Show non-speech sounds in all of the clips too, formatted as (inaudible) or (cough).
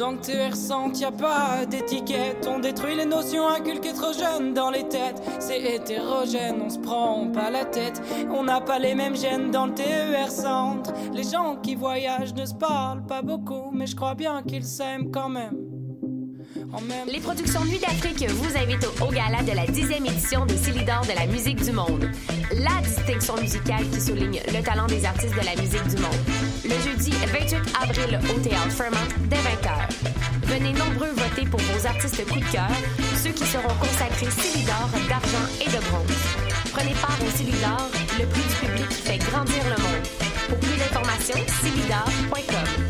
Dans le TR100, y a pas d'étiquette. On détruit les notions inculquées trop jeunes dans les têtes. C'est hétérogène, on se prend pas la tête. On n'a pas les mêmes gènes dans le TER centre. Les gens qui voyagent ne se parlent pas beaucoup, mais je crois bien qu'ils s'aiment quand même. Les productions Nuit d'Afrique vous invitent au, gala de la 10e édition des Célidors de la musique du monde. La distinction musicale qui souligne le talent des artistes de la musique du monde. Le jeudi 28 avril au Théâtre Fairmont dès 20h. Venez nombreux voter pour vos artistes coup de cœur, ceux qui seront consacrés Célidor d'argent et de bronze. Prenez part au Célidor, le prix du public qui fait grandir le monde. Pour plus d'informations, célidor.com.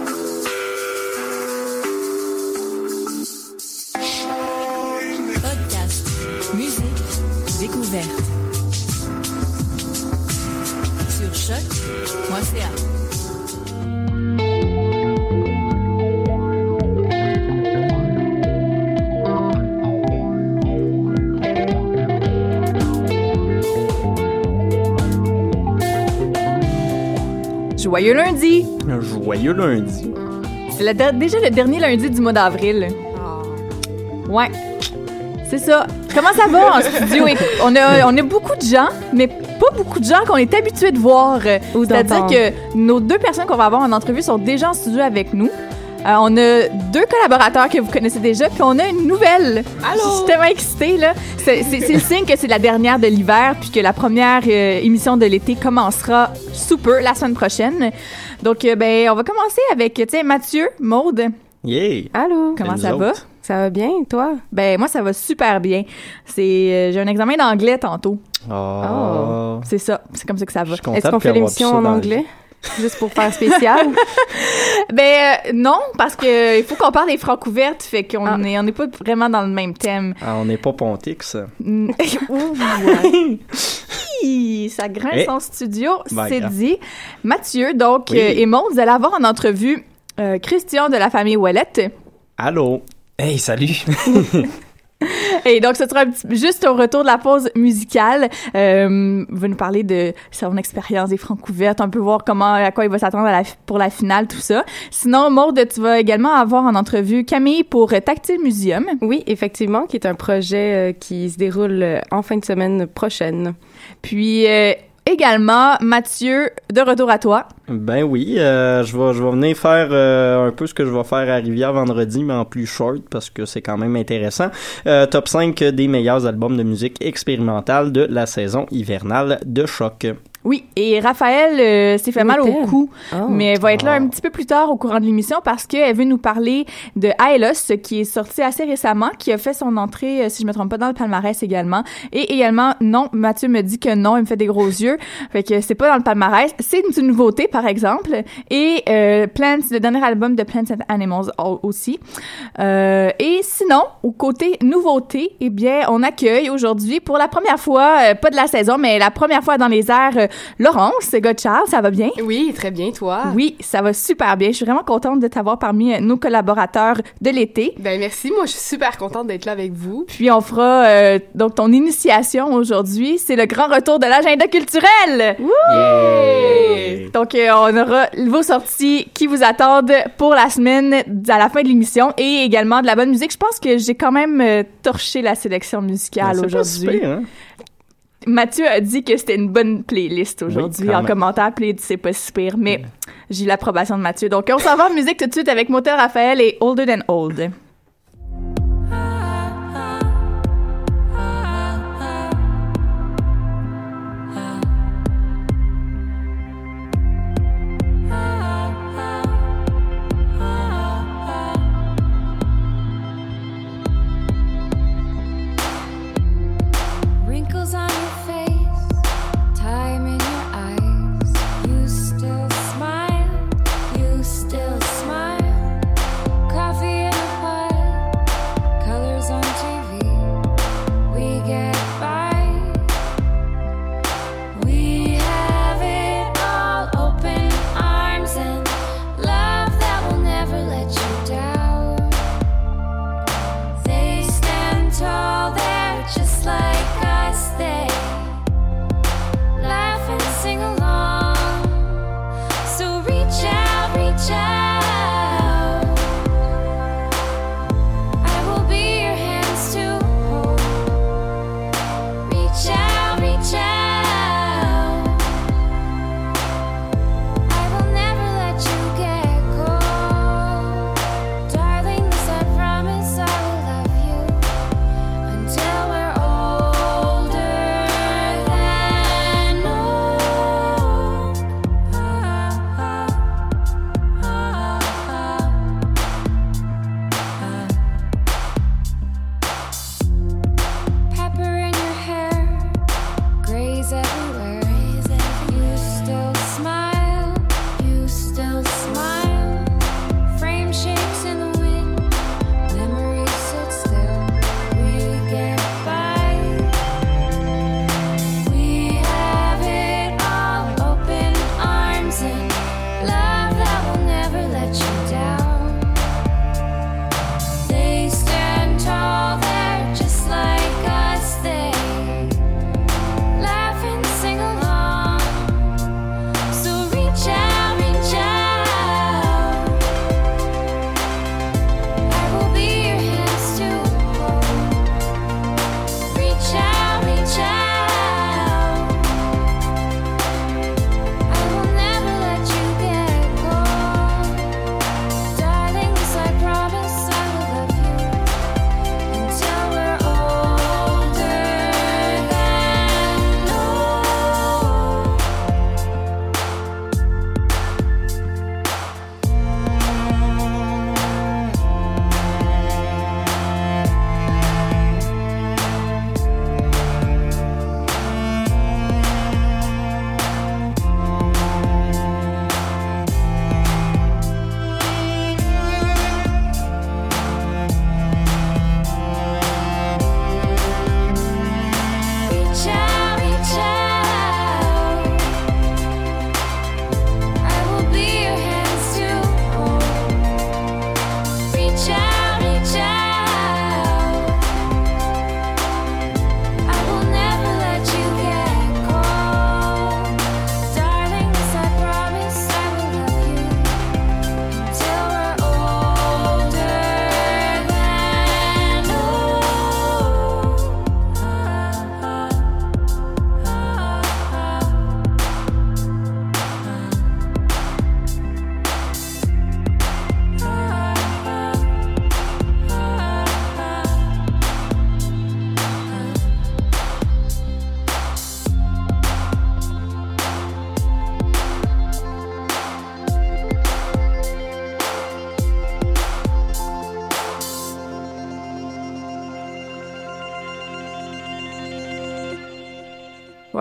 Découverte. Sur choc.ca. Joyeux lundi! Un joyeux lundi. C'est déjà le dernier lundi du mois d'avril. Ouais. C'est ça. Comment ça va en studio? (laughs) On a, on a beaucoup de gens, mais pas beaucoup de gens qu'on est habitués de voir. Ou C'est-à-dire que nos deux personnes qu'on va avoir en entrevue sont déjà en studio avec nous. Euh, on a deux collaborateurs que vous connaissez déjà, puis on a une nouvelle. Allô? Je suis tellement excitée, là. C'est c'est- c'est le signe que c'est la dernière de l'hiver, puis que la première euh, émission de l'été commencera sous peu, la semaine prochaine. Donc, euh, ben, on va commencer avec, tu sais, Mathieu, Maude. Yeah! Allô? Comment ça va? Ça va bien, toi? Ben, moi, ça va super bien. C'est, euh, j'ai un examen d'anglais tantôt. Oh. C'est ça. C'est comme ça que ça va. Est-ce qu'on fait l'émission ça en anglais? Juste pour faire spécial? (laughs) Ben, euh, non, parce que il faut qu'on parle des francs ouvertes, fait qu'on Ah. est, on n'est pas vraiment dans le même thème. Ah, on n'est pas Pontix. (laughs) Ouh, Hi, ça grince Eh. en studio, c'est dit. Mathieu, donc, Oui. euh, et Maud, vous allez avoir en entrevue euh, Christian de la famille Ouellette. Allô? Hey, salut! (laughs) Et donc, ce sera un petit- juste au retour de la pause musicale. Euh, il va nous parler de son expérience des francs couvertes, un peu voir comment, à quoi il va s'attendre pour la finale, tout ça. Sinon, Maud, tu vas également avoir en entrevue Camille pour Tactile Museum. oui, effectivement, qui est un projet euh, qui se déroule euh, en fin de semaine prochaine. Puis, euh, également, Mathieu, de retour à toi. Ben oui, euh, je vais je vais venir faire euh, un peu ce que je vais faire à Rivière vendredi, mais en plus short parce que c'est quand même intéressant. Euh, top 5 des meilleurs albums de musique expérimentale de la saison hivernale de choc. Oui, et Raphaël euh, s'est fait mal au cou, Oh. mais elle va être là Ah. un petit peu plus tard au courant de l'émission parce qu'elle veut nous parler de Aelos, qui est sorti assez récemment, qui a fait son entrée, euh, si je me trompe pas, dans le palmarès également. Et également, non, Mathieu me dit que non, il me fait des gros yeux, fait que c'est pas dans le palmarès. C'est une nouveauté, par exemple. Et euh, Plants, le dernier album de Plants and Animals au- aussi. Euh, et sinon, au côté nouveauté, eh bien, on accueille aujourd'hui pour la première fois, pas de la saison, mais la première fois dans les airs, Laurence, Charles, ça va bien? Oui, très bien, toi? Oui, ça va super bien. Je suis vraiment contente de t'avoir parmi euh, nos collaborateurs de l'été. Ben merci, moi je suis super contente d'être là avec vous. Puis on fera euh, donc ton initiation aujourd'hui, c'est le grand retour de l'agenda culturel. Yeah! Donc euh, on aura vos sorties qui vous attendent pour la semaine à la fin de l'émission et également de la bonne musique. Je pense que j'ai quand même euh, torché la sélection musicale si aujourd'hui. hein? Mathieu a dit que c'était une bonne playlist aujourd'hui en même. commentaire, dit c'est pas si pire, mais j'ai l'approbation de Mathieu. Donc on s'en va en musique tout de suite avec Moteur Raphaël et Older Than Old.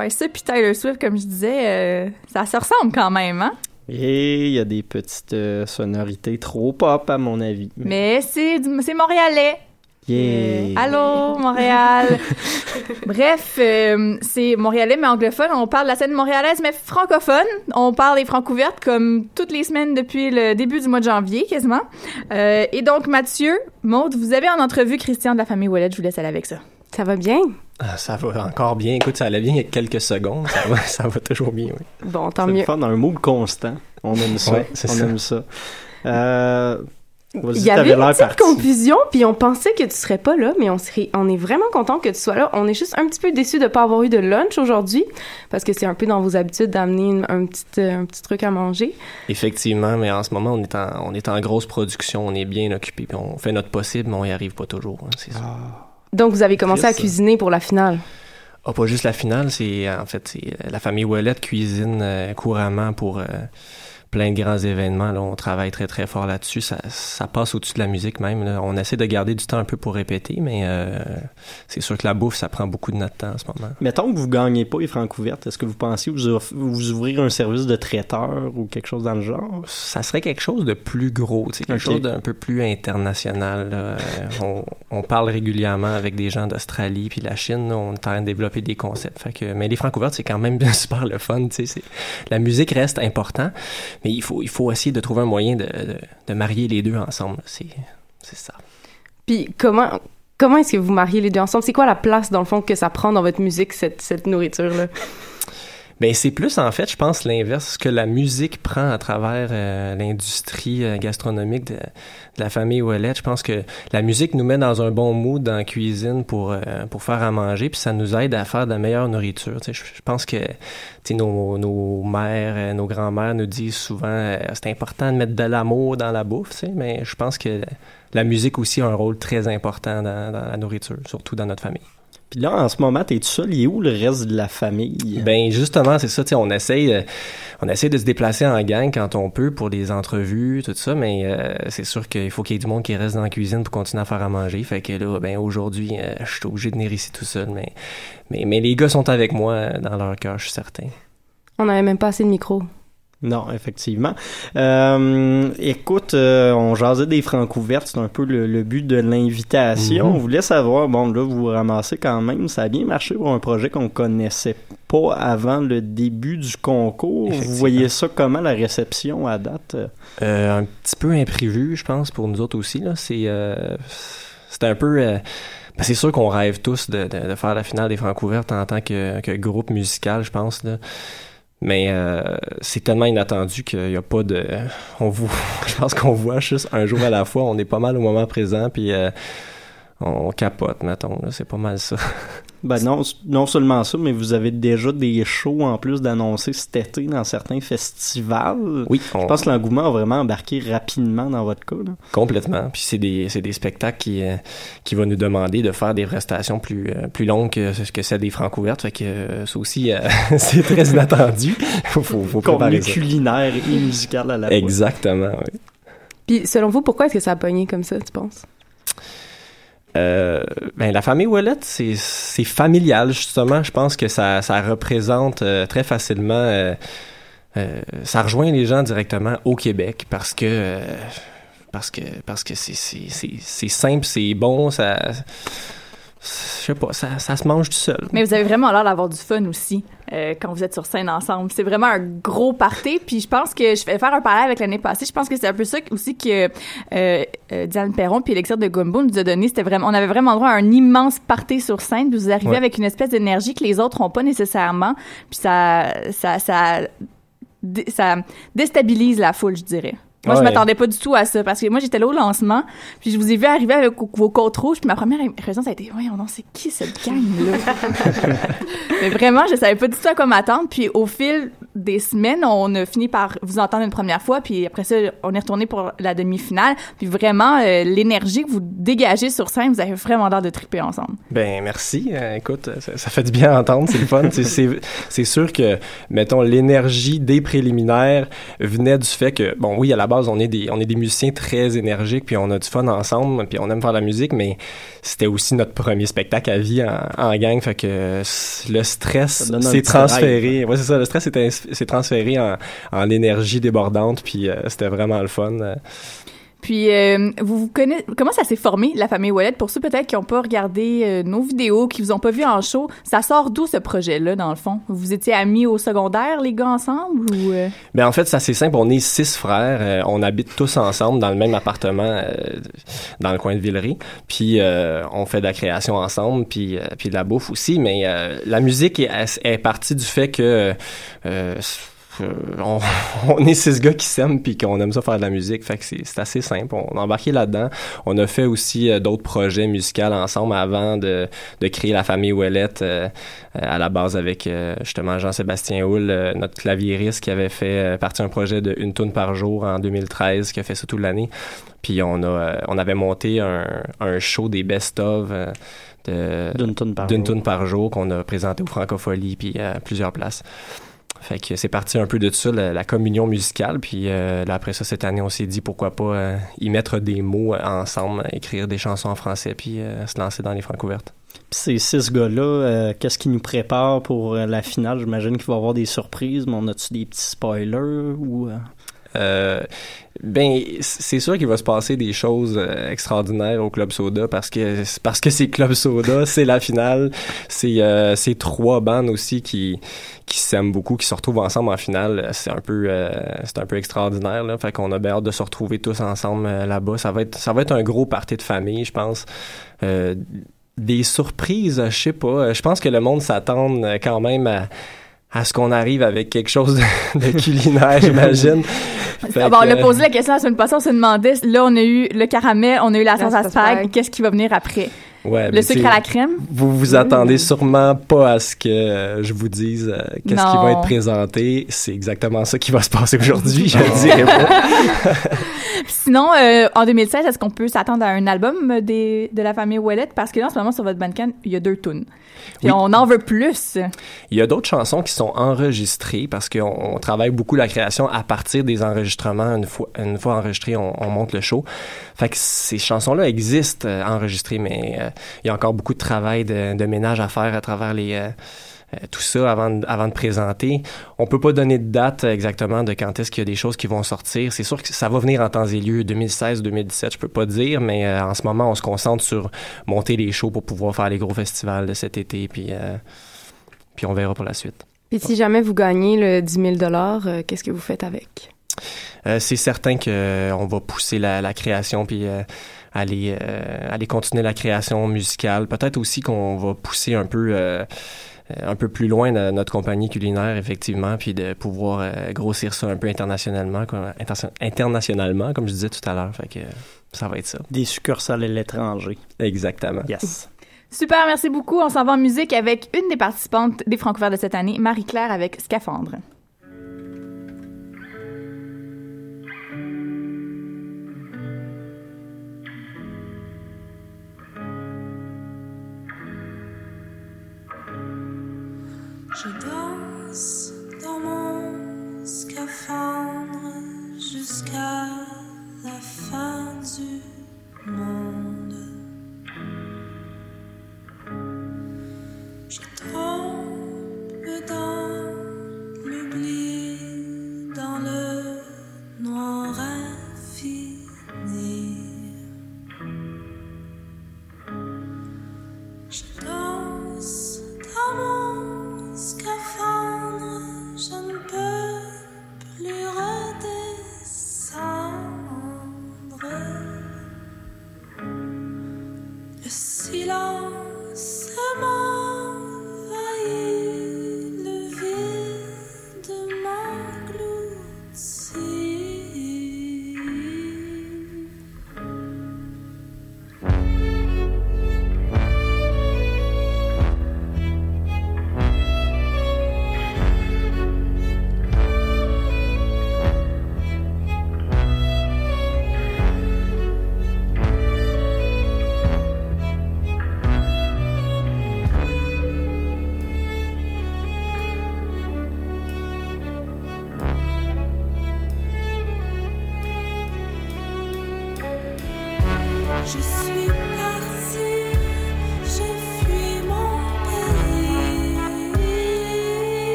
Ouais, ça, puis Tyler Swift, comme je disais, euh, ça se ressemble quand même, hein? Et il y a des petites euh, sonorités trop pop, à mon avis. Mais c'est montréalais. Yeah. Allô, Montréal. (laughs) Bref, euh, c'est montréalais mais anglophone. On parle de la scène montréalaise mais francophone. On parle des francs ouvertes comme toutes les semaines depuis le début du mois de janvier quasiment. Euh, et donc Mathieu, Maude, vous avez en entrevue Christian de la famille Ouellet. Je vous laisse aller avec ça. Ça va bien? Ah, ça va encore bien. Écoute, ça allait bien il y a quelques secondes. Ça va, (laughs) ça va toujours bien, oui. Bon, tant C'est le mieux. fun, un mood constant. On aime ça. Ouais, c'est on ça. aime ça. Euh, vas-y, Il y avait une petite parti. confusion, puis on pensait que tu serais pas là, mais on serait, on est vraiment content que tu sois là. On est juste un petit peu déçus de pas avoir eu de lunch aujourd'hui, parce que c'est un peu dans vos habitudes d'amener une- un petit, euh, un petit truc à manger. Effectivement, mais en ce moment, on est en, on est en grosse production, on est bien occupé, puis on fait notre possible, mais on y arrive pas toujours. hein, c'est ça. Donc vous avez commencé à cuisiner pour la finale. Ah, pas juste la finale, c'est en fait c'est euh, la famille Ouellette cuisine euh, couramment pour euh, plein de grands événements. Là, on travaille très très fort là-dessus. Ça, ça passe au-dessus de la musique même. là. On essaie de garder du temps un peu pour répéter, mais euh, c'est sûr que la bouffe, ça prend beaucoup de notre temps en ce moment. Mettons que vous gagnez pas les francs ouvertes, est-ce que vous pensez vous, ouvrir un service de traiteur ou quelque chose dans le genre? Ça serait quelque chose de plus gros, quelque chose d'un peu plus international. là. Euh, on, on parle régulièrement avec des gens d'Australie puis la Chine. on est en train de développer des concepts. Fait que, mais les francs ouvertes, c'est quand même (laughs) super le fun. La musique reste important, mais il faut, il faut essayer de trouver un moyen de, de, de marier les deux ensemble. c'est ça. Puis comment, comment est-ce que vous mariez les deux ensemble? C'est quoi la place, dans le fond, que ça prend dans votre musique, cette, cette nourriture-là? Ben c'est plus en fait, je pense l'inverse, que la musique prend à travers euh, l'industrie euh, gastronomique de, la famille Ouellette. Je pense que la musique nous met dans un bon mood dans la cuisine pour euh, pour faire à manger, puis ça nous aide à faire de la meilleure nourriture. Je, je pense que nos, nos mères, nos grands-mères nous disent souvent c'est important de mettre de l'amour dans la bouffe, mais je pense que la musique aussi a un rôle très important dans, dans la nourriture, surtout dans notre famille. Puis là, en ce moment, t'es tout seul. Il est où le reste de la famille? Ben justement, c'est ça. tu sais, On essaye, euh, on essaye de se déplacer en gang quand on peut pour des entrevues, tout ça. Mais euh, c'est sûr qu'il faut qu'il y ait du monde qui reste dans la cuisine pour continuer à faire à manger. Fait que là, ben aujourd'hui, euh, je suis obligé de venir ici tout seul. Mais mais mais les gars sont avec moi euh, dans leur cœur, je suis certain. On n'avait même pas assez de micro. Non, effectivement. Euh, écoute, euh, on jasait des francs ouvertes, c'est un peu le, le but de l'invitation. Mhm. On voulait savoir, bon, là, vous vous ramassez quand même. Ça a bien marché pour un projet qu'on connaissait pas avant le début du concours. Vous voyez ça comment, la réception à date? Euh, un petit peu imprévu, je pense, pour nous autres aussi. Là, c'est euh, c'est un peu. euh, ben, c'est sûr qu'on rêve tous de, de, de faire la finale des Francs ouvertes en tant que, que groupe musical, je pense. Là. Mais euh, c'est tellement inattendu qu'il n'y a pas de. On vous, (laughs) je pense qu'on voit juste un jour à la fois. On est pas mal au moment présent, puis euh, on capote, mettons. C'est pas mal ça. (laughs) Ben non, non seulement ça, mais vous avez déjà des shows en plus d'annoncer cet été dans certains festivals. Oui, Je pense que l'engouement a vraiment embarqué rapidement dans votre cas. Là. Complètement. Puis c'est des, c'est des spectacles qui, euh, qui vont nous demander de faire des prestations plus, euh, plus longues que, que celles des francs ouvertes. Fait que euh, ça aussi, euh, (laughs) c'est très inattendu. (laughs) faut, faut, préparer ça. culinaire et musical à la fois. Exactement, oui. Puis selon vous, pourquoi est-ce que ça a pogné comme ça, tu penses? Euh, ben, la famille Ouellette, c'est, familial, justement. Je pense que ça, représente euh, très facilement... euh, ça rejoint les gens directement au Québec parce que... parce que parce que c'est simple, c'est bon, ça... Je sais pas, ça, ça se mange tout seul. Mais vous avez vraiment l'air d'avoir du fun aussi euh, quand vous êtes sur scène ensemble. C'est vraiment un gros party. Puis je pense que je vais faire un parallèle avec l'année passée. Je pense que c'est un peu ça aussi que euh, euh, Diane Perron puis Elixir de Gumbo nous a donné. C'était vraiment, on avait vraiment droit à un immense party sur scène. Puis vous arrivez Ouais. avec une espèce d'énergie que les autres ont pas nécessairement. Puis ça, ça, ça, ça déstabilise la foule, je dirais. Moi, je m'attendais pas du tout à ça parce que moi, j'étais là au lancement, puis je vous ai vu arriver avec vos- côtes rouges, puis ma première impression, ça a été, voyons non, c'est qui cette gang-là? (laughs) Mais vraiment, je savais pas du tout à quoi m'attendre, puis au fil des semaines, on a fini par vous entendre une première fois, puis après ça, on est retourné pour la demi-finale. Puis vraiment, euh, l'énergie que vous dégagez sur scène, vous avez vraiment l'air de triper ensemble. Ben merci. Euh, écoute, ça, ça fait du bien à entendre, c'est le fun. C'est- sûr que, mettons, l'énergie des préliminaires venait du fait que, bon, oui, à la base, on est des, on est des musiciens très énergiques, puis on a du fun ensemble, puis on aime faire la musique, mais c'était aussi notre premier spectacle à vie en, en gang, fait que euh, le stress s'est transféré. Ouais, c'est ça, le stress s'est ins- s'est transféré en, en énergie débordante, puis euh, c'était vraiment le fun. Puis, euh, vous vous connaissez, comment ça s'est formé, la famille Wallet? Pour ceux peut-être qui n'ont pas regardé euh, nos vidéos, qui vous ont pas vu en show, ça sort d'où ce projet-là, dans le fond? Vous étiez amis au secondaire, les gars, ensemble? Ou, euh? Ben en fait, c'est assez simple. On est six frères. euh, on habite tous ensemble dans le même appartement dans le coin de Villeray. Puis on fait de la création ensemble, puis, puis de la bouffe aussi. Mais la musique est, partie du fait que on, (laughs) on est six gars qui s'aiment puis qu'on aime ça faire de la musique. Fait que c'est assez simple. On a embarqué là-dedans. On a fait aussi euh, d'autres projets musicaux ensemble avant de, de créer la famille Ouellette euh, euh, à la base avec euh, justement Jean-Sébastien Houle, euh, notre claviériste qui avait fait euh, partie d'un projet de une tune par jour en 2013, qui a fait ça toute l'année. Puis on a euh, on avait monté un, un show des best-of euh, de- D'une tune par par jour qu'on a présenté au Francophonie puis à plusieurs places. Fait que c'est parti un peu de ça, la, communion musicale. Puis euh, après ça, cette année, on s'est dit pourquoi pas euh, y mettre des mots euh, ensemble, écrire des chansons en français, puis se lancer dans les francouvertes. Puis ces six gars-là, qu'est-ce qui nous prépare pour la finale? J'imagine qu'il va y avoir des surprises, mais on a-tu des petits spoilers ou... euh, ben, c'est sûr qu'il va se passer des choses euh, extraordinaires au Club Soda parce que parce que c'est Club Soda, (laughs) c'est la finale, c'est euh, c'est trois bandes aussi qui qui s'aiment beaucoup, qui se retrouvent ensemble en finale. C'est un peu euh, c'est un peu extraordinaire là. Fait qu'on a bien hâte de se retrouver tous ensemble euh, là-bas. Ça va être ça va être un gros party de famille, je pense. Des surprises, je sais pas. Je pense que le monde s'attend quand même à à ce qu'on arrive avec quelque chose de, (laughs) de culinaire, j'imagine. (laughs) Bon, on l'a posé la question la semaine passée, on se demandait, là, on a eu le caramel, on a eu la sauce à spag. qu'est-ce qui va venir après? Ouais, Le sucre à la crème? Vous vous attendez sûrement pas à ce que euh, je vous dise euh, qu'est-ce qui va être présenté. C'est exactement ça qui va se passer aujourd'hui. Je le (laughs) dirai pas. Sinon, euh, en 2016, est-ce qu'on peut s'attendre à un album des, de la famille Ouellette? Parce que là, en ce moment, sur votre Bandcamp, il y a deux tunes. Puis Oui. on en veut plus. Il y a d'autres chansons qui sont enregistrées parce qu'on on travaille beaucoup la création à partir des enregistrements. Une fois, une fois enregistré, on, on monte le show. Fait que ces chansons-là existent euh, enregistrées, mais il y a encore beaucoup de travail de, de ménage à faire à travers les euh, euh, tout ça avant de, avant de présenter. On peut pas donner de date exactement de quand est-ce qu'il y a des choses qui vont sortir. C'est sûr que ça va venir en temps et lieu 2016-2017, je peux pas dire, mais euh, en ce moment, on se concentre sur monter les shows pour pouvoir faire les gros festivals de cet été, puis euh, puis on verra pour la suite. Puis si jamais vous gagnez le 10 000 euh, qu'est-ce que vous faites avec? Euh, c'est certain que euh, on va pousser la, la création puis euh, aller euh, aller continuer la création musicale. Peut-être aussi qu'on va pousser un peu euh, un peu plus loin de notre compagnie culinaire effectivement puis de pouvoir euh, grossir ça un peu internationalement quoi, inter- internationalement comme je disais tout à l'heure. Fait que euh, ça va être ça. Des succursales à l'étranger. Exactement. Yes. Super, merci beaucoup. On s'en va en musique avec une des participantes des Francouverts de cette année, Marie-Claire avec Scaphandre.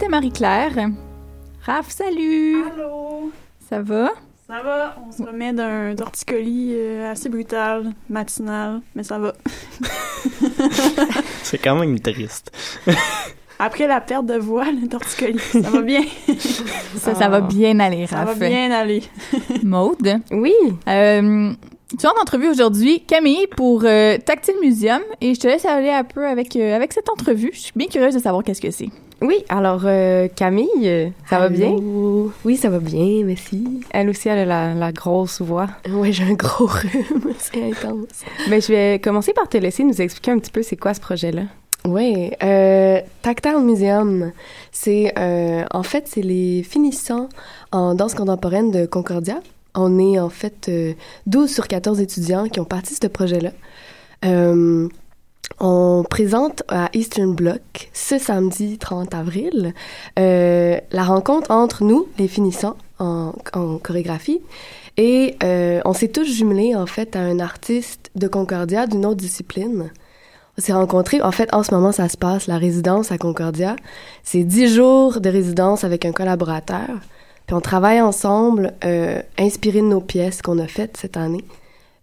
C'était Marie-Claire. Raph, salut! Allô! Ça va? Ça va, on se remet d'un torticolis euh, assez brutal, matinal, mais ça va. (laughs) C'est quand même triste. (laughs) Après la perte de voix, le torticolis, ça va bien. (laughs) Ça, ça va bien aller, Ça va Raph. bien aller. Maude? Oui. Euh, tu es en entrevue aujourd'hui, Camille, pour euh, Tactile Museum, et je te laisse aller un peu avec, euh, avec cette entrevue. Je suis bien curieuse de savoir qu'est-ce que c'est. Oui, alors euh, Camille, euh, ça va bien? Oui, ça va bien, merci. Elle aussi, elle a la, la grosse voix. Ouais, j'ai un gros (laughs) rhume, c'est intense. Mais je vais commencer par te laisser nous expliquer un petit peu c'est quoi ce projet-là. Oui, euh, Tactile Museum, c'est euh, en fait c'est les finissants en danse contemporaine de Concordia. On est en fait euh, 12 sur 14 étudiants qui ont parti de ce projet-là. On présente à Eastern Bloc ce samedi 30 avril euh, la rencontre entre nous, les finissants en, en chorégraphie, et euh, on s'est tous jumelés en fait à un artiste de Concordia d'une autre discipline. On s'est rencontrés. En fait, en ce moment, ça se passe, la résidence à Concordia. C'est dix jours de résidence avec un collaborateur. Puis on travaille ensemble, euh, inspiré de nos pièces qu'on a faites cette année,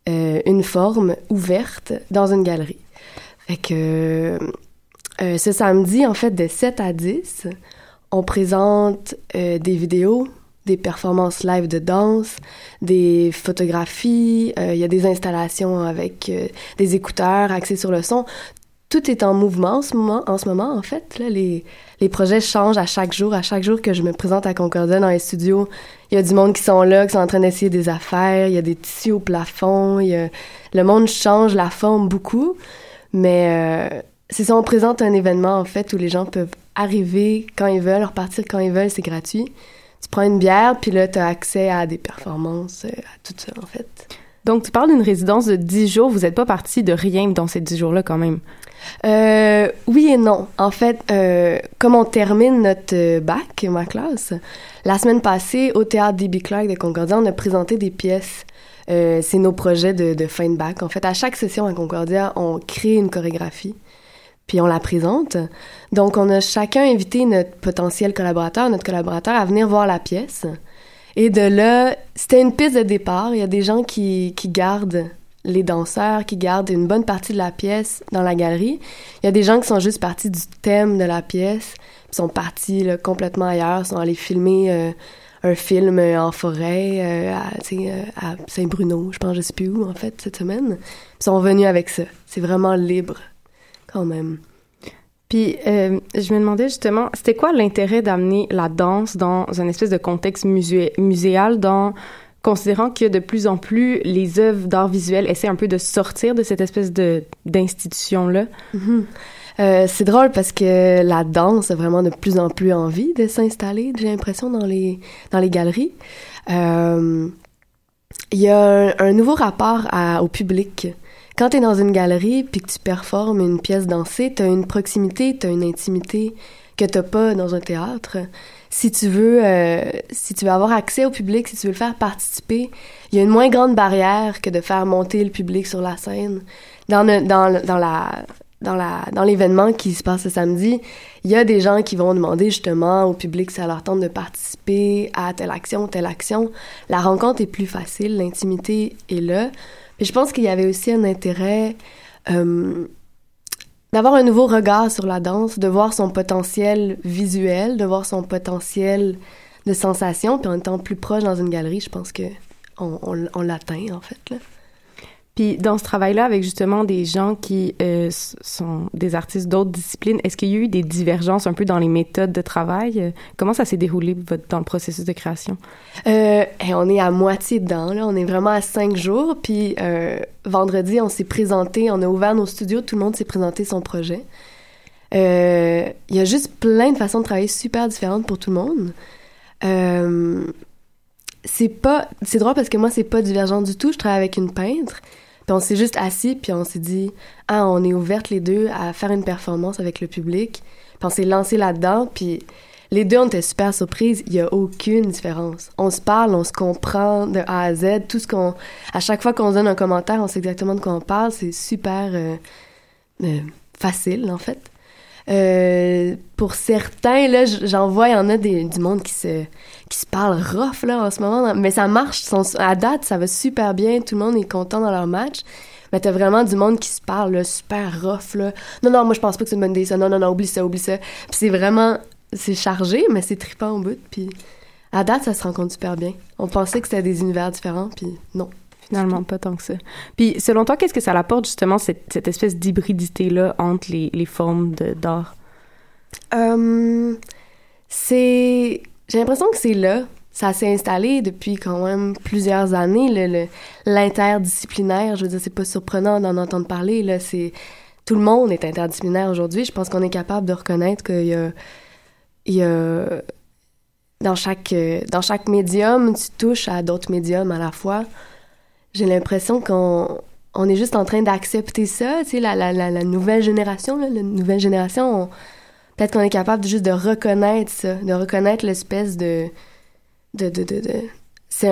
euh, une forme ouverte dans une galerie. Fait que euh, ce samedi, en fait, de 7 à 10, on présente euh, des vidéos, des performances live de danse, des photographies, euh, il y a des installations avec euh, des écouteurs axés sur le son. Tout est en mouvement en ce moment, en, ce moment, en fait. Là, les, les projets changent à chaque jour. À chaque jour que je me présente à Concordia dans les studios, il y a du monde qui sont là, qui sont en train d'essayer des affaires. Il y a des tissus au plafond. Y a... Le monde change la forme beaucoup. Mais euh, c'est ça, on présente un événement, en fait, où les gens peuvent arriver quand ils veulent, repartir quand ils veulent, c'est gratuit. Tu prends une bière, puis là, tu as accès à des performances, euh, à tout ça, en fait. Donc, tu parles d'une résidence de 10 jours. Vous n'êtes pas parti de rien dans ces 10 jours-là, quand même? Euh, oui et non. En fait, euh, comme on termine notre bac, ma classe, la semaine passée, au théâtre D.B. Clark de Concordia, on a présenté des pièces. Euh, c'est nos projets de, de fin de bac. En fait, à chaque session à Concordia, on crée une chorégraphie, puis on la présente. Donc, on a chacun invité notre potentiel collaborateur, notre collaborateur, à venir voir la pièce. Et de là, c'était une piste de départ. Il y a des gens qui, qui gardent les danseurs, qui gardent une bonne partie de la pièce dans la galerie. Il y a des gens qui sont juste partis du thème de la pièce, sont partis là, complètement ailleurs, sont allés filmer euh, un film euh, en forêt euh, à, euh, à Saint-Bruno, je pense, je sais plus où, en fait, cette semaine. Ils sont venus avec ça. C'est vraiment libre, quand même. Puis, euh, je me demandais justement, c'était quoi l'intérêt d'amener la danse dans un espèce de contexte musé muséal, dans, considérant que de plus en plus les œuvres d'art visuel essaient un peu de sortir de cette espèce de d'institution-là? Mhm. Euh, c'est drôle parce que la danse a vraiment de plus en plus envie de s'installer, j'ai l'impression, dans les, dans les galeries. Euh, Il y a un, nouveau rapport à- au public. Quand tu es dans une galerie puis que tu performes une pièce dansée, tu as une proximité, tu as une intimité que tu pas dans un théâtre. Si tu veux euh, si tu veux avoir accès au public, si tu veux le faire participer, il y a une moins grande barrière que de faire monter le public sur la scène. Dans le- dans le- dans la dans la dans l'événement qui se passe ce samedi, il y a des gens qui vont demander justement au public si ça leur tente de participer à telle action, telle action. La rencontre est plus facile, l'intimité est là. Mais je pense qu'il y avait aussi un intérêt euh, d'avoir un nouveau regard sur la danse, de voir son potentiel visuel, de voir son potentiel de sensation, puis en étant plus proche dans une galerie, je pense que on, on- on l'atteint en fait là. Puis dans ce travail-là, avec justement des gens qui euh, sont des artistes d'autres disciplines, est-ce qu'il y a eu des divergences un peu dans les méthodes de travail? Euh, Comment ça s'est déroulé dans le processus de création? Euh, on est à moitié dedans, là. On est vraiment à cinq jours. Puis vendredi, on s'est présenté, on a ouvert nos studios, tout le monde s'est présenté son projet. Il y a juste plein de façons de travailler super différentes pour tout le monde. C'est pas, c'est drôle parce que moi c'est pas divergent du tout. Je travaille avec une peintre. Puis on s'est juste assis puis on s'est dit ah on est ouvertes les deux à faire une performance avec le public. Puis on s'est lancé là-dedans puis les deux, on était super surprises. Il y a aucune différence. On se parle, on se comprend de A à Z. Tout ce qu'on, à chaque fois qu'on donne un commentaire, on sait exactement de quoi on parle. C'est super euh, euh, facile, en fait. Euh, pour certains, là, j'en vois, il y en a du monde qui se, qui se parle rough, là, en ce moment. Mais ça marche. À date, ça va super bien. Tout le monde est content dans leur match. Mais t'as vraiment du monde qui se parle, là, super rough, là. Non, non, moi, je pense pas que c'est une bonne idée, ça. Non, non, non, oublie ça, oublie ça. Puis c'est vraiment, c'est chargé, mais c'est trippant au bout. Puis à date, ça se rencontre super bien. On pensait que c'était des univers différents, puis non. Finalement, pas tant que ça. Puis, selon toi, qu'est-ce que ça apporte, justement, cette, espèce d'hybridité-là entre les, formes d'art? Euh, c'est. J'ai l'impression que c'est là. Ça s'est installé depuis quand même plusieurs années, l'interdisciplinaire. Je veux dire, c'est pas surprenant d'en entendre parler. Là, c'est tout le monde est interdisciplinaire aujourd'hui. Je pense qu'on est capable de reconnaître qu'il y a, il y a dans chaque dans chaque médium, tu touches à d'autres médiums à la fois. J'ai l'impression qu'on on est juste en train d'accepter ça, tu sais, la, la, la, nouvelle génération, la nouvelle génération, on- peut-être qu'on est capable de juste de reconnaître ça, de reconnaître l'espèce de... de, de, de, de-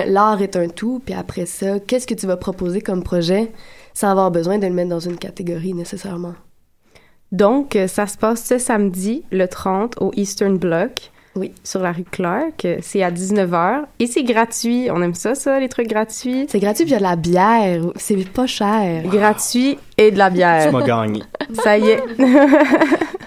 L'art est un tout, puis après ça, qu'est-ce que tu vas proposer comme projet sans avoir besoin de le mettre dans une catégorie nécessairement? Donc, euh, ça se passe ce samedi, le 30, au Eastern Bloc. Oui. Sur la rue Clark. C'est à 19h. Et c'est gratuit. On aime ça, ça, les trucs gratuits. C'est gratuit, puis il y a de la bière. C'est pas cher. Gratuit et de la bière. Tu m'as gagné. Ça y est. (laughs)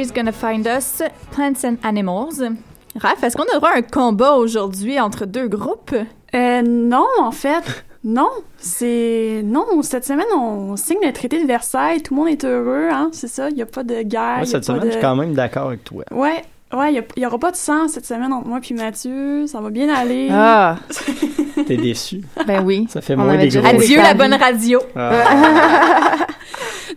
Worries Gonna Find Us, Plants and Animals. Raph, est-ce qu'on a droit à un combat aujourd'hui entre deux groupes? Euh, non, en fait. Non, c'est... Non, cette semaine, on signe le traité de Versailles. Tout le monde est heureux, hein, c'est ça. Il n'y a pas de guerre. Cette semaine, de... je suis quand même d'accord avec toi. Ouais, ouais, il n'y aura pas de sang cette semaine entre moi et Mathieu. Ça va bien aller. Ah, T'es déçu. ben oui. Ça fait On moins des gros. Adieu la bonne radio. Ah. (laughs)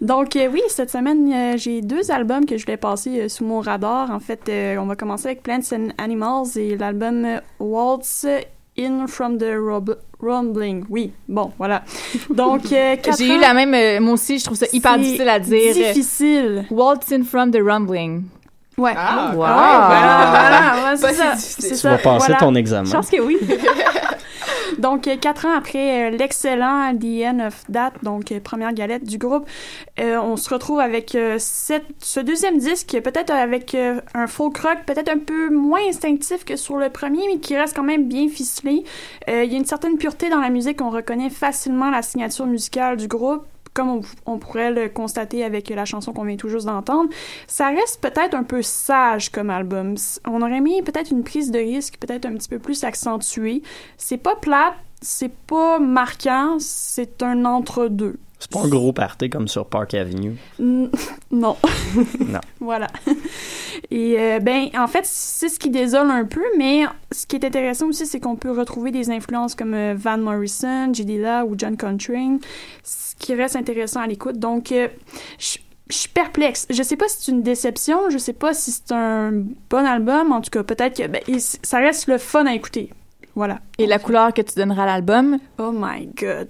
Donc euh, oui, cette semaine, euh, j'ai deux albums que je voulais passer euh, sous mon radar. En fait, euh, on va commencer avec Plants and Animals et l'album Waltz In From the Rub- Rumbling. Oui, bon, voilà. (laughs) Donc, euh, J'ai eu la même... euh, moi aussi, je trouve ça hyper c'est difficile à dire. Difficile. Waltz in from the rumbling. Ouais. Ah, Wow. Ah, voilà, voilà, ouais, c'est ça. Tu vas passer voilà. ton examen. Je pense que oui. (laughs) Donc, euh, quatre ans après euh, l'excellent The End of That, donc euh, première galette du groupe, on se retrouve avec ce deuxième disque, peut-être avec un folk rock, peut-être un peu moins instinctif que sur le premier, mais qui reste quand même bien ficelé. Il y a une certaine pureté dans la musique, on reconnaît facilement la signature musicale du groupe comme on, pourrait le constater avec la chanson qu'on vient tout juste d'entendre, ça reste peut-être un peu sage comme album. On aurait mis peut-être une prise de risque, peut-être un petit peu plus accentuée. C'est pas plate, c'est pas marquant, c'est un entre-deux. C'est pas un gros party comme sur Park Avenue. (laughs) Non. Non. (laughs) voilà. Et euh, ben, en fait, c'est ce qui désole un peu, mais ce qui est intéressant aussi, c'est qu'on peut retrouver des influences comme euh, Van Morrison, J. Dilla ou John Coltrane, ce qui reste intéressant à l'écoute. Donc, euh, je je suis perplexe. Je sais pas si c'est une déception, je sais pas si c'est un bon album. En tout cas, peut-être que ben, ça reste le fun à écouter. Voilà. Et la couleur que tu donneras à l'album? Oh my god.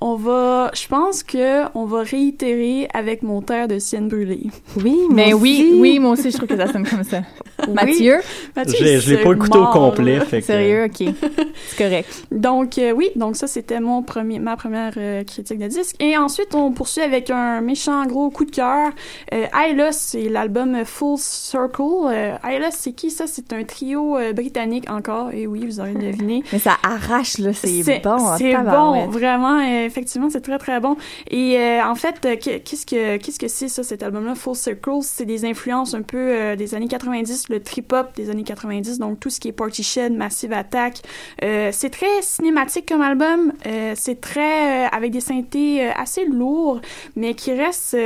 on va, je pense que on va réitérer avec mon terre de sienne brûlée. Oui, Mais moi oui, oui, moi aussi, je trouve que ça sonne comme ça. (laughs) Mathieu? Mathieu, Je l'ai- pas écouté au mord, complet, fait que- Sérieux? OK. (laughs) C'est correct. Donc euh, oui, donc ça c'était mon premier, ma première euh, critique de disque. Et ensuite on poursuit avec un méchant gros coup de cœur. Euh, Ayla, c'est l'album Full Circle. Euh, Ayla, c'est qui ça? C'est un trio euh, britannique encore. Et oui, vous aurez deviné. Mais ça arrache, là. C'est bon. C'est bon, vraiment. Effectivement, c'est très très bon. Et euh, en fait, euh, que- qu'est-ce que qu'est-ce que c'est ça cet album-là, Full Circle C'est des influences un peu euh, des années 90, le trip hop des années 90, donc tout ce qui est Portishead, Massive Attack. C'est très cinématique comme album. C'est très avec des synthés assez lourds, mais qui restent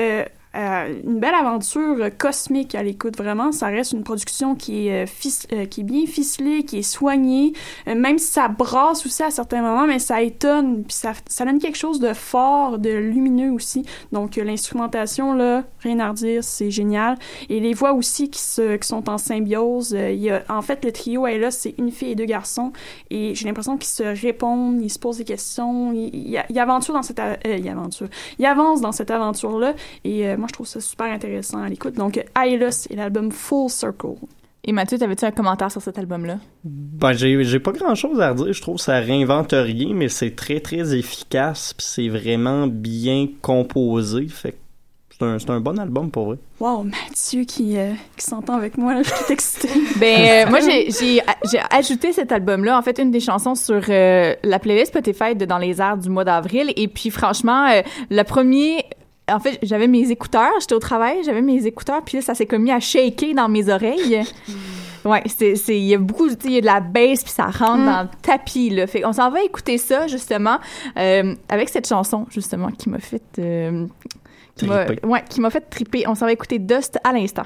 euh, une belle aventure cosmique à l'écoute, vraiment. Ça reste une production qui est, euh, fic- euh, qui est bien ficelée, qui est soignée, même si ça brasse aussi à certains moments, mais ça étonne, puis ça, ça donne quelque chose de fort, de lumineux aussi. Donc l'instrumentation, là, rien à redire, c'est génial. Et les voix aussi qui, se, qui sont en symbiose. Il y a, en fait, le trio est là, c'est une fille et deux garçons, et j'ai l'impression qu'ils se répondent, ils se posent des questions, ils, ils, ils aventurent dans cette... euh, ils aventurent. Ils avancent dans cette aventure-là, et euh, moi, je trouve ça super intéressant à l'écoute. Donc, Ayla, et l'album Full Circle. Et Mathieu, t'avais-tu un commentaire sur cet album-là? Ben, j'ai, pas grand chose à redire. Je trouve que ça réinvente rien, mais c'est très, très efficace. Puis c'est vraiment bien composé. Fait que c'est un, bon album pour vrai. Wow, Mathieu qui, euh, qui s'entend avec moi, là, je suis excitée. (laughs) Ben, euh, moi, j'ai, ajouté cet album-là, en fait, une des chansons sur euh, la playlist Spotify de Dans les airs du mois d'avril. Et puis, franchement, euh, le premier... En fait, j'avais mes écouteurs, j'étais au travail, j'avais mes écouteurs, puis là, ça s'est comme mis à shaker dans mes oreilles. (laughs) Ouais, c'est, c'est, il y a beaucoup, tu sais, il y a de la bass, puis ça rentre Mm. dans le tapis, là. Fait qu'on s'en va écouter ça, justement, euh, avec cette chanson, justement, qui m'a fait... euh, qui m'a, ouais, qui m'a fait triper. On s'en va écouter Dust à l'instant.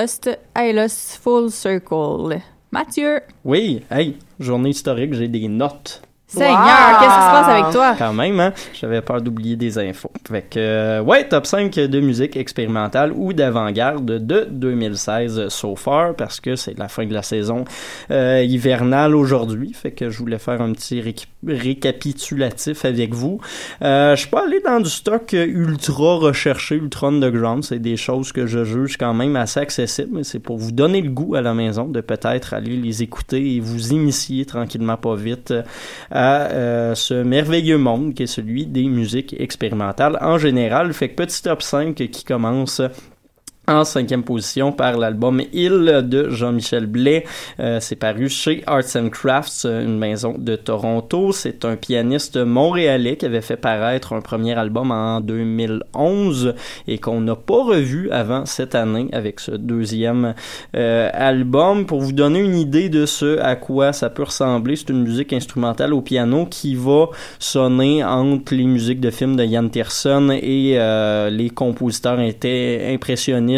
Dust Ailos Full Circle. Mathieu. Oui, hey, journée historique, j'ai des notes. Seigneur, qu'est-ce qui se passe avec toi? Quand même, hein? J'avais peur d'oublier des infos. Fait que, euh, ouais, top 5 de musique expérimentale ou d'avant-garde de 2016 so far, parce que c'est la fin de la saison euh, hivernale aujourd'hui. Fait que je voulais faire un petit récapitulatif avec vous. Euh, je suis pas allé dans du stock ultra recherché, ultra underground. C'est des choses que je juge quand même assez accessibles, mais c'est pour vous donner le goût à la maison de peut-être aller les écouter et vous initier tranquillement pas vite à euh, ce merveilleux monde qui est celui des musiques expérimentales en général. Fait que petit top 5 qui commence en cinquième position par l'album Il de Jean-Michel Blais. Euh, c'est paru chez Arts and Crafts, une maison de Toronto. C'est un pianiste montréalais qui avait fait paraître un premier album en 2011 et qu'on n'a pas revu avant cette année avec ce deuxième euh, album. Pour vous donner une idée de ce à quoi ça peut ressembler, c'est une musique instrumentale au piano qui va sonner entre les musiques de films de Yann Tiersen et euh, les compositeurs étaient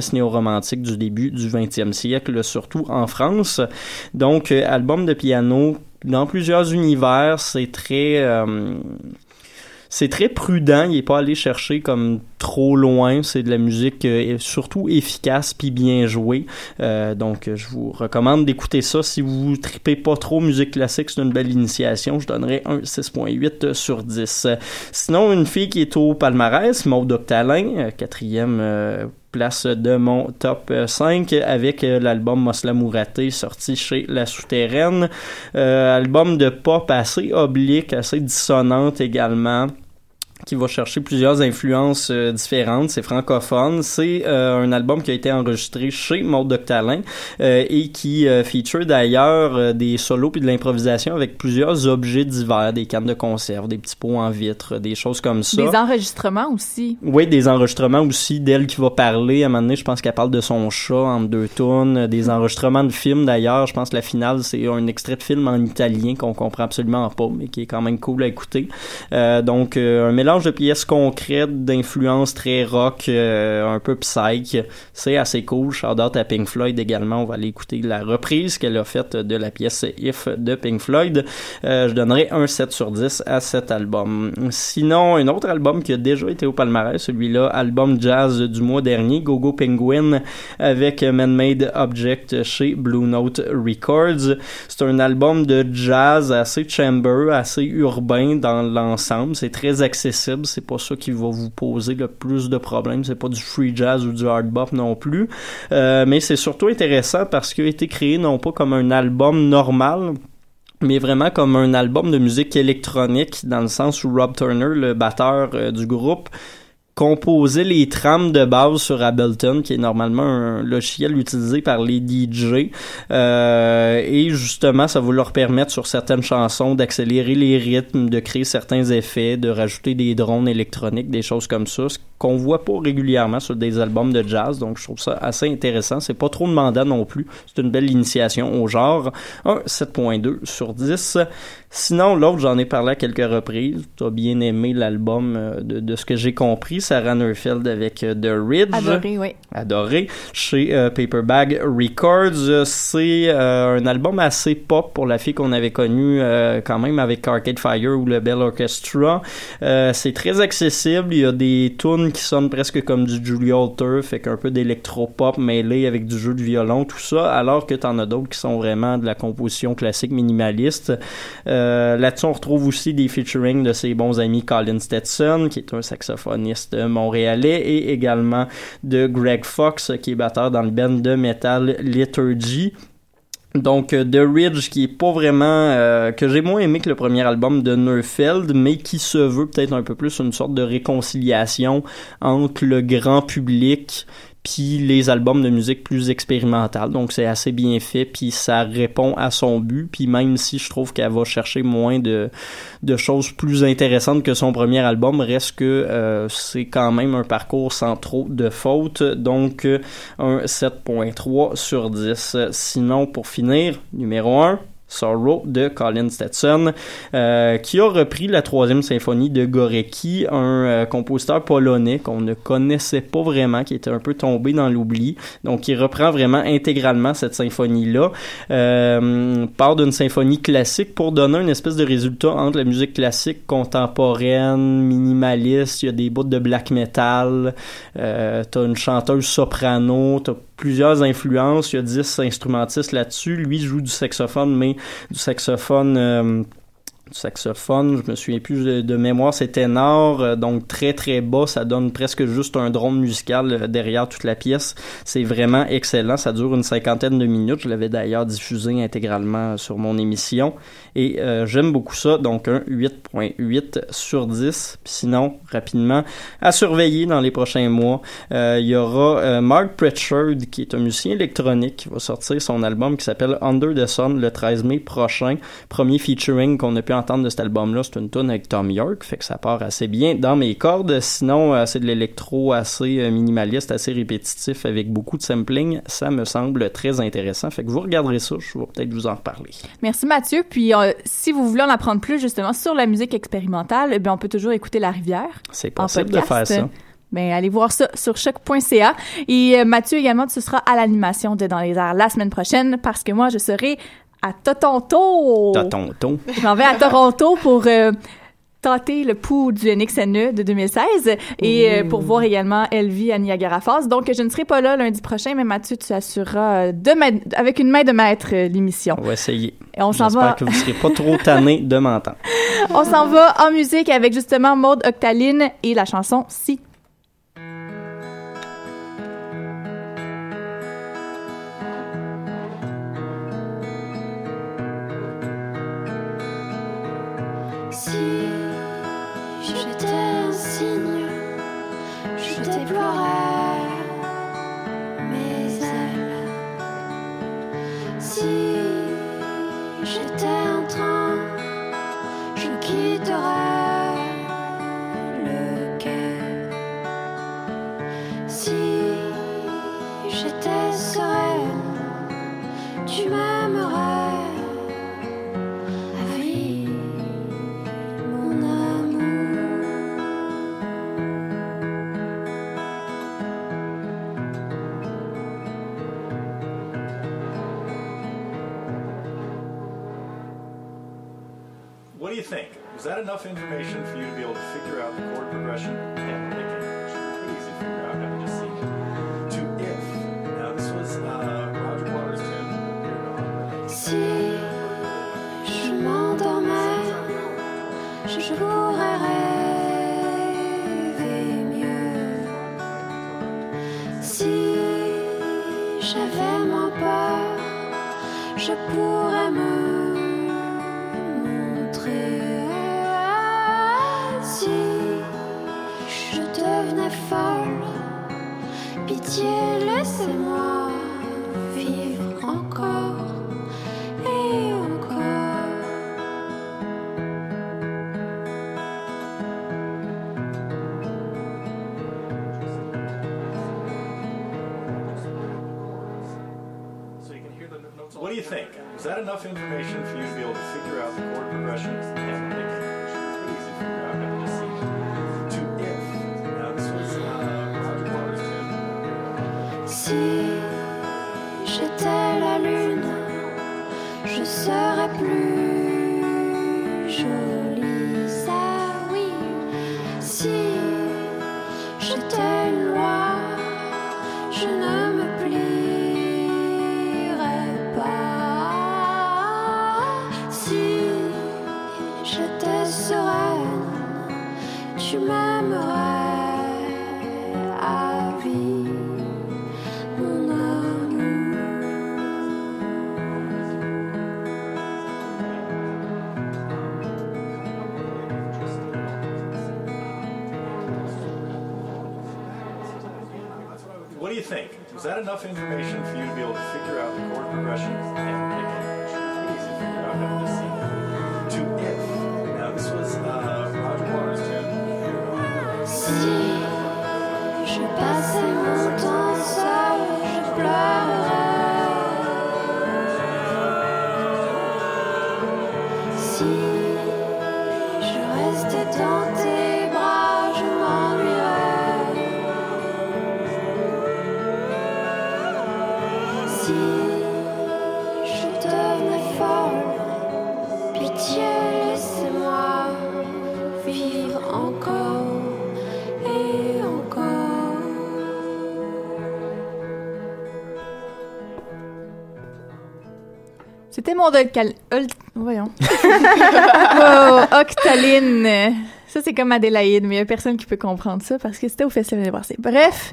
impressionnistes néo-romantiques du début du 20e siècle, surtout en France. Donc, euh, album de piano dans plusieurs univers, c'est très... euh, prudent, il est pas allé chercher comme trop loin, c'est de la musique euh, surtout efficace puis bien jouée. Donc je vous recommande d'écouter ça si vous tripez pas trop musique classique, c'est une belle initiation, je donnerais un 6.8 sur 10. Sinon une fille qui est au palmarès, Maud Octalin, euh, quatrième place de mon top euh, 5 avec euh, l'album Mosla Mouraté sorti chez La Souterraine. Euh, album de pop assez oblique, assez dissonante également qui va chercher plusieurs influences euh, différentes. C'est francophone. C'est euh, un album qui a été enregistré chez Maud Doctalin euh, et qui feature d'ailleurs des solos puis de l'improvisation avec plusieurs objets divers, des cannes de conserve, des petits pots en vitre, des choses comme ça. Des enregistrements aussi. Oui, des enregistrements aussi d'elle qui va parler. À un moment donné, je pense qu'elle parle de son chat entre deux tunes. Des enregistrements de films d'ailleurs. Je pense que la finale, c'est un extrait de film en italien qu'on comprend absolument pas, mais qui est quand même cool à écouter. Donc, un mélange de pièces concrètes, d'influences très rock, euh, un peu psych. C'est assez cool. Shout out à Pink Floyd également. On va aller écouter la reprise qu'elle a faite de la pièce If de Pink Floyd. Euh, je donnerai un 7 sur 10 à cet album. Sinon, un autre album qui a déjà été au palmarès, celui-là, album jazz du mois dernier, Gogo Penguin, avec Man-Made Object chez Blue Note Records. C'est un album de jazz assez chamber, assez urbain dans l'ensemble. C'est très accessible. C'est pas ça qui va vous poser le plus de problèmes. C'est pas du free jazz ou du hard bop non plus. Euh, mais c'est surtout intéressant parce qu'il a été créé non pas comme un album normal, mais vraiment comme un album de musique électronique dans le sens où Rob Turner, le batteur euh, du groupe, composait les trames de base sur Ableton, qui est normalement un logiciel utilisé par les DJ. Euh, et justement, ça va leur permettre sur certaines chansons d'accélérer les rythmes, de créer certains effets, de rajouter des drones électroniques, des choses comme ça, qu'on voit pas régulièrement sur des albums de jazz. Donc, je trouve ça assez intéressant. C'est pas trop demandant non plus. C'est une belle initiation au genre. Un 7.2 sur 10. Sinon, l'autre, j'en ai parlé à quelques reprises. Tu as bien aimé l'album euh, de, de ce que j'ai compris. Sarah Neufeld avec euh, The Ridge. Adoré, oui. Adoré. Chez euh, Paperbag Records. C'est euh, un album assez pop pour la fille qu'on avait connue euh, quand même avec Arcade Fire ou le Bell Orchestra. C'est très accessible. Il y a des tunes qui sonnent presque comme du Julia Alter, fait qu'un peu d'électro-pop mêlé avec du jeu de violon, tout ça, alors que t'en as d'autres qui sont vraiment de la composition classique minimaliste. Euh, Là-dessus, on retrouve aussi des featuring de ses bons amis Colin Stetson, qui est un saxophoniste montréalais, et également de Greg Fox, qui est batteur dans le band de metal Liturgy. Donc euh, The Ridge qui est pas vraiment euh, que j'ai moins aimé que le premier album de Neufeld mais qui se veut peut-être un peu plus une sorte de réconciliation entre le grand public puis les albums de musique plus expérimentale. Donc c'est assez bien fait, puis ça répond à son but. Puis même si je trouve qu'elle va chercher moins de, de choses plus intéressantes que son premier album, reste que euh, c'est quand même un parcours sans trop de fautes. Donc un 7.3 sur 10. Sinon, pour finir, numéro 1, Sorrow de Colin Stetson, euh, qui a repris la troisième symphonie de Gorecki, un euh, compositeur polonais qu'on ne connaissait pas vraiment, qui était un peu tombé dans l'oubli. Donc, il reprend vraiment intégralement cette symphonie-là. Euh, part d'une symphonie classique pour donner une espèce de résultat entre la musique classique contemporaine, minimaliste, il y a des bouts de black metal, euh, t'as une chanteuse soprano, t'as plusieurs influences, il y a 10 instrumentistes là-dessus. Lui joue du saxophone, mais du saxophone... euh, saxophone, je me souviens plus de, de mémoire, c'est ténor, euh, donc très très bas, ça donne presque juste un drone musical euh, derrière toute la pièce. C'est vraiment excellent, ça dure une cinquantaine de minutes, je l'avais d'ailleurs diffusé intégralement sur mon émission et euh, j'aime beaucoup ça, donc un 8.8 sur 10. Puis sinon, rapidement, à surveiller dans les prochains mois, euh, il y aura euh, Mark Pritchard qui est un musicien électronique qui va sortir son album qui s'appelle Under the Sun le 13 mai prochain. Premier featuring qu'on a pu entendre de cet album-là, c'est une tune avec Tom York, fait que ça part assez bien dans mes cordes. Sinon, euh, c'est de l'électro assez euh, minimaliste, assez répétitif avec beaucoup de sampling. Ça me semble très intéressant. Fait que vous regarderez ça, je vais peut-être vous en reparler. Merci Mathieu. Puis euh, si vous voulez en apprendre plus justement sur la musique expérimentale, eh bien, on peut toujours écouter La Rivière. C'est possible de faire ça. Ben, allez voir ça sur choc.ca. Et euh, Mathieu également, tu seras à l'animation de Dans les airs la semaine prochaine parce que moi, je serai à Toronto. Je m'en vais à Toronto pour euh, tâter le pouls du NXNE de 2016 et euh, pour voir également Elvie à Niagara Falls. Donc, je ne serai pas là lundi prochain, mais Mathieu, tu assureras euh, de ma- avec une main de maître euh, l'émission. On va essayer. Et on s'en J'espère va. que vous serez pas trop tanné de m'entendre. (laughs) On s'en va en musique avec justement Maude Octaline et la chanson Si. Si j'étais un signe, je déploierais enough information for you to be able to figure out the chord progression? And pick it. Pretty easy to figure out. Do you think? Was that enough information for you to be able to figure out the chord progression? And pick it. Pretty easy to figure out. I just see to if. Now this was Roger Waters' tune. Si j'étais la lune, je serais plus jolie. Enough information for you to be able to figure out the chord progression? Mon Cal... Ol- Voyons. (laughs) oh, Octaline. Ça, c'est comme Adélaïde, mais il n'y a personne qui peut comprendre ça parce que c'était au Festival d'anniversaire. Bref.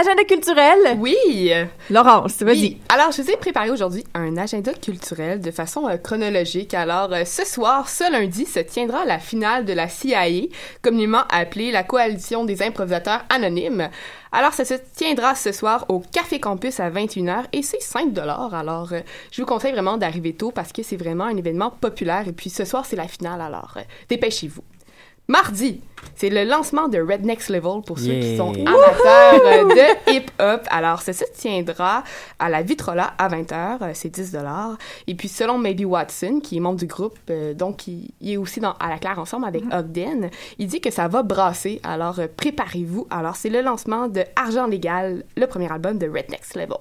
Agenda culturel. Oui. Laurence, vas-y. Oui. Alors, je vous ai préparé aujourd'hui un agenda culturel de façon euh, chronologique. Alors, euh, ce soir, ce lundi, se tiendra la finale de la CIA, communément appelée la Coalition des improvisateurs anonymes. Alors, ça se tiendra ce soir au Café Campus à 21h et c'est 5 dollars. Alors, euh, je vous conseille vraiment d'arriver tôt parce que c'est vraiment un événement populaire et puis ce soir, c'est la finale. Alors, dépêchez-vous. Mardi, c'est le lancement de Red Next Level pour ceux qui sont amateurs euh, (laughs) de hip-hop. Alors, ça se tiendra à la Vitrola à 20h, euh, c'est 10 dollars. Et puis, selon Maybe Watson, qui est membre du groupe, euh, donc il, il est aussi dans, à la Claire ensemble avec Ogden, il dit que ça va brasser. Alors, euh, préparez-vous. Alors, c'est le lancement de Argent Légal, le premier album de Red Next Level.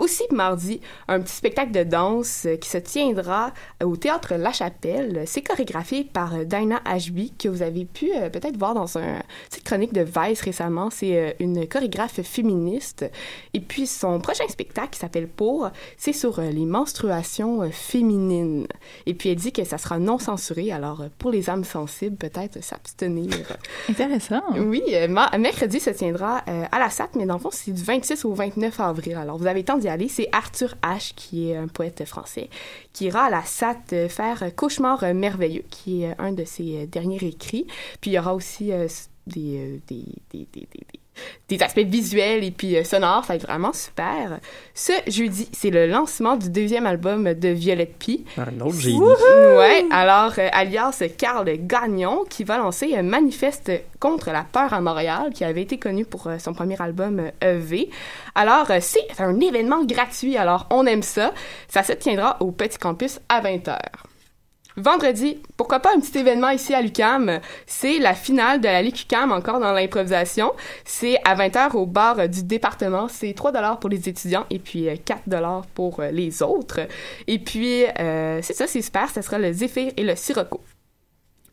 Aussi, mardi, un petit spectacle de danse euh, qui se tiendra euh, au Théâtre La Chapelle. C'est chorégraphié par euh, Dinah Ashby, que vous avez pu euh, peut-être voir dans un petite chronique de Vice récemment. C'est euh, une chorégraphe féministe. Et puis, son prochain spectacle, qui s'appelle Pour, c'est sur les menstruations féminines. Et puis, elle dit que ça sera non censuré. Alors, pour les âmes sensibles, peut-être s'abstenir. Intéressant. Oui, mercredi se tiendra à la SAT, mais dans le fond, c'est du 26 au 29 avril. Alors, vous avez temps d'y C'est Arthur H., qui est un poète français, qui ira à la SAT euh, faire Cauchemar euh, merveilleux, qui est euh, un de ses derniers écrits. Puis, il y aura aussi des, des, des, des, des- aspects visuels et puis euh, sonores. Ça va être vraiment super. Ce jeudi, c'est le lancement du deuxième album de Violette Pie. Un autre génie. Ouais, alors euh, alias Carl Gagnon qui va lancer un manifeste contre la peur à Montréal qui avait été connu pour euh, son premier album euh, EV. Alors euh, c'est un événement gratuit, alors on aime ça. Ça se tiendra au Petit Campus à 20h. Vendredi, pourquoi pas un petit événement ici à l'UCAM, c'est la finale de la Ligue encore dans l'improvisation. C'est à 20h au bar euh, du département. C'est 3 dollars pour les étudiants et puis euh, 4 dollars pour euh, les autres. Et puis, euh, c'est ça, c'est super. Ce sera le Zéphyr et le Sirocco.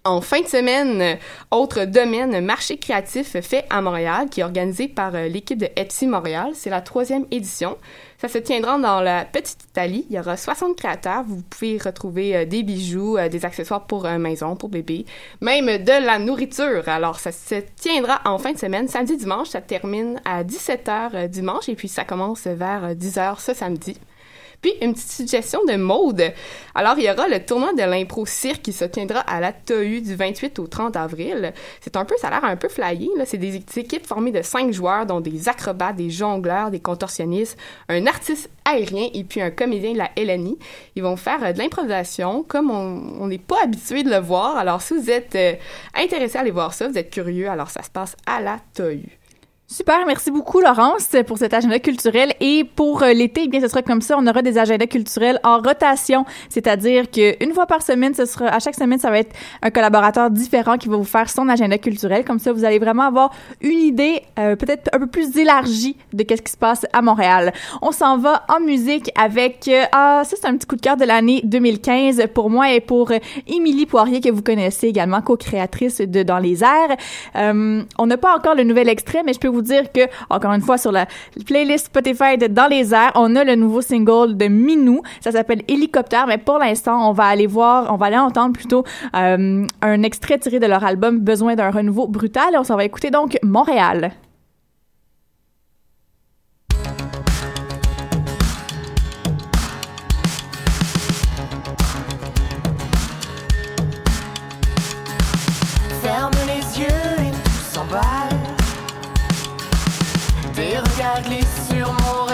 En fin de semaine, autre domaine, marché créatif fait à Montréal, qui est organisé par euh, l'équipe de Etsy Montréal. C'est la troisième édition. Ça se tiendra dans la Petite Italie. Il y aura 60 créateurs. Vous pouvez retrouver euh, des bijoux, euh, des accessoires pour maison, pour bébé, même de la nourriture. Alors, ça se tiendra en fin de semaine, samedi, dimanche. Ça termine à 17h euh, dimanche et puis ça commence vers euh, 10h ce samedi. Une petite suggestion de mode. Alors, il y aura le tournoi de l'impro cirque qui se tiendra à la TAU du 28 au 30 avril. C'est un peu, ça a l'air un peu flyé, là. C'est des équipes formées de cinq joueurs, dont des acrobates, des jongleurs, des contorsionnistes, un artiste aérien et puis un comédien de la LNI. Ils vont faire euh, de l'improvisation comme on on n'est pas habitué de le voir. Alors, si vous êtes euh, intéressé à aller voir ça, vous êtes curieux, alors ça se passe à la TAU. Super, merci beaucoup Laurence pour cet agenda culturel et pour euh, l'été, eh bien ce sera comme ça, on aura des agendas culturels en rotation, c'est-à-dire que une fois par semaine, ce sera à chaque semaine ça va être un collaborateur différent qui va vous faire son agenda culturel comme ça vous allez vraiment avoir une idée euh, peut-être un peu plus élargie de qu'est-ce qui se passe à Montréal. On s'en va en musique avec euh, ah ça c'est un petit coup de cœur de l'année 2015 pour moi et pour euh, Émilie Poirier que vous connaissez également co-créatrice de Dans les airs. Euh, on n'a pas encore le nouvel extrait mais je peux vous dire que encore une fois sur la playlist Spotify de Dans les airs, on a le nouveau single de Minou, ça s'appelle Hélicoptère mais pour l'instant, on va aller voir, on va aller entendre plutôt euh, un extrait tiré de leur album Besoin d'un renouveau brutal on s'en va écouter donc Montréal. Glissent sur Montréal.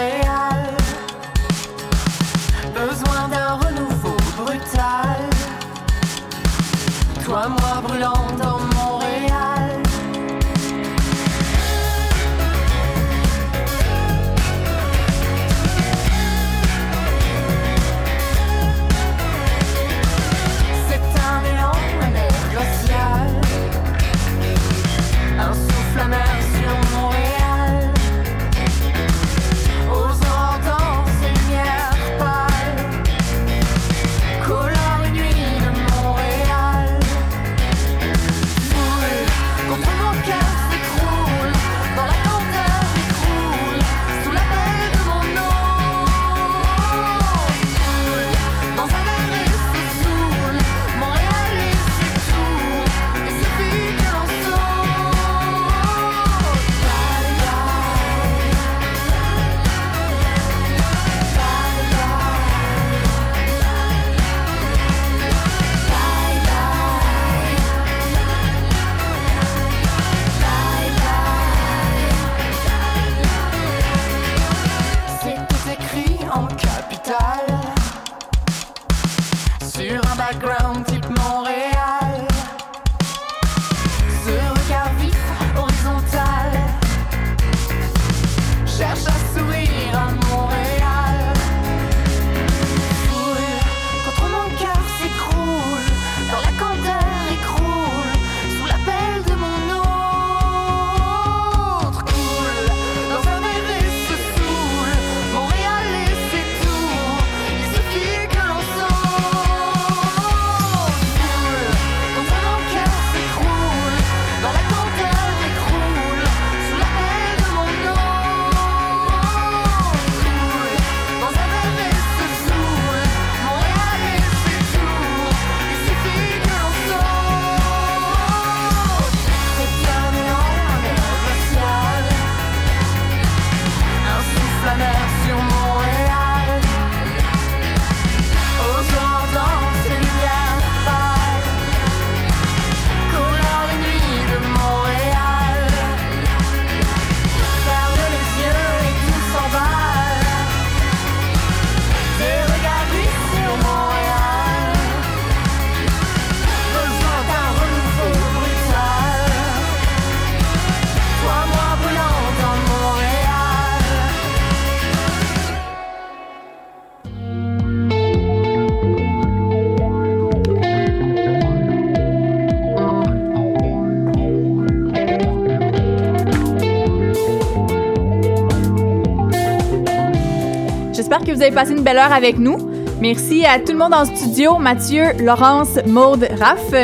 Vous avez passé une belle heure avec nous. Merci à tout le monde en studio, Mathieu, Laurence, Maude, Raph.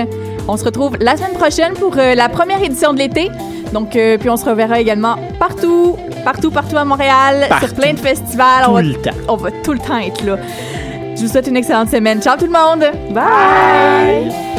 On se retrouve la semaine prochaine pour euh, la première édition de l'été. Donc, euh, puis on se reverra également partout, partout, partout à Montréal, Partout. sur plein de festivals. Tout on, va, le temps. on va tout le temps être là. Je vous souhaite une excellente semaine. Ciao tout le monde! Bye.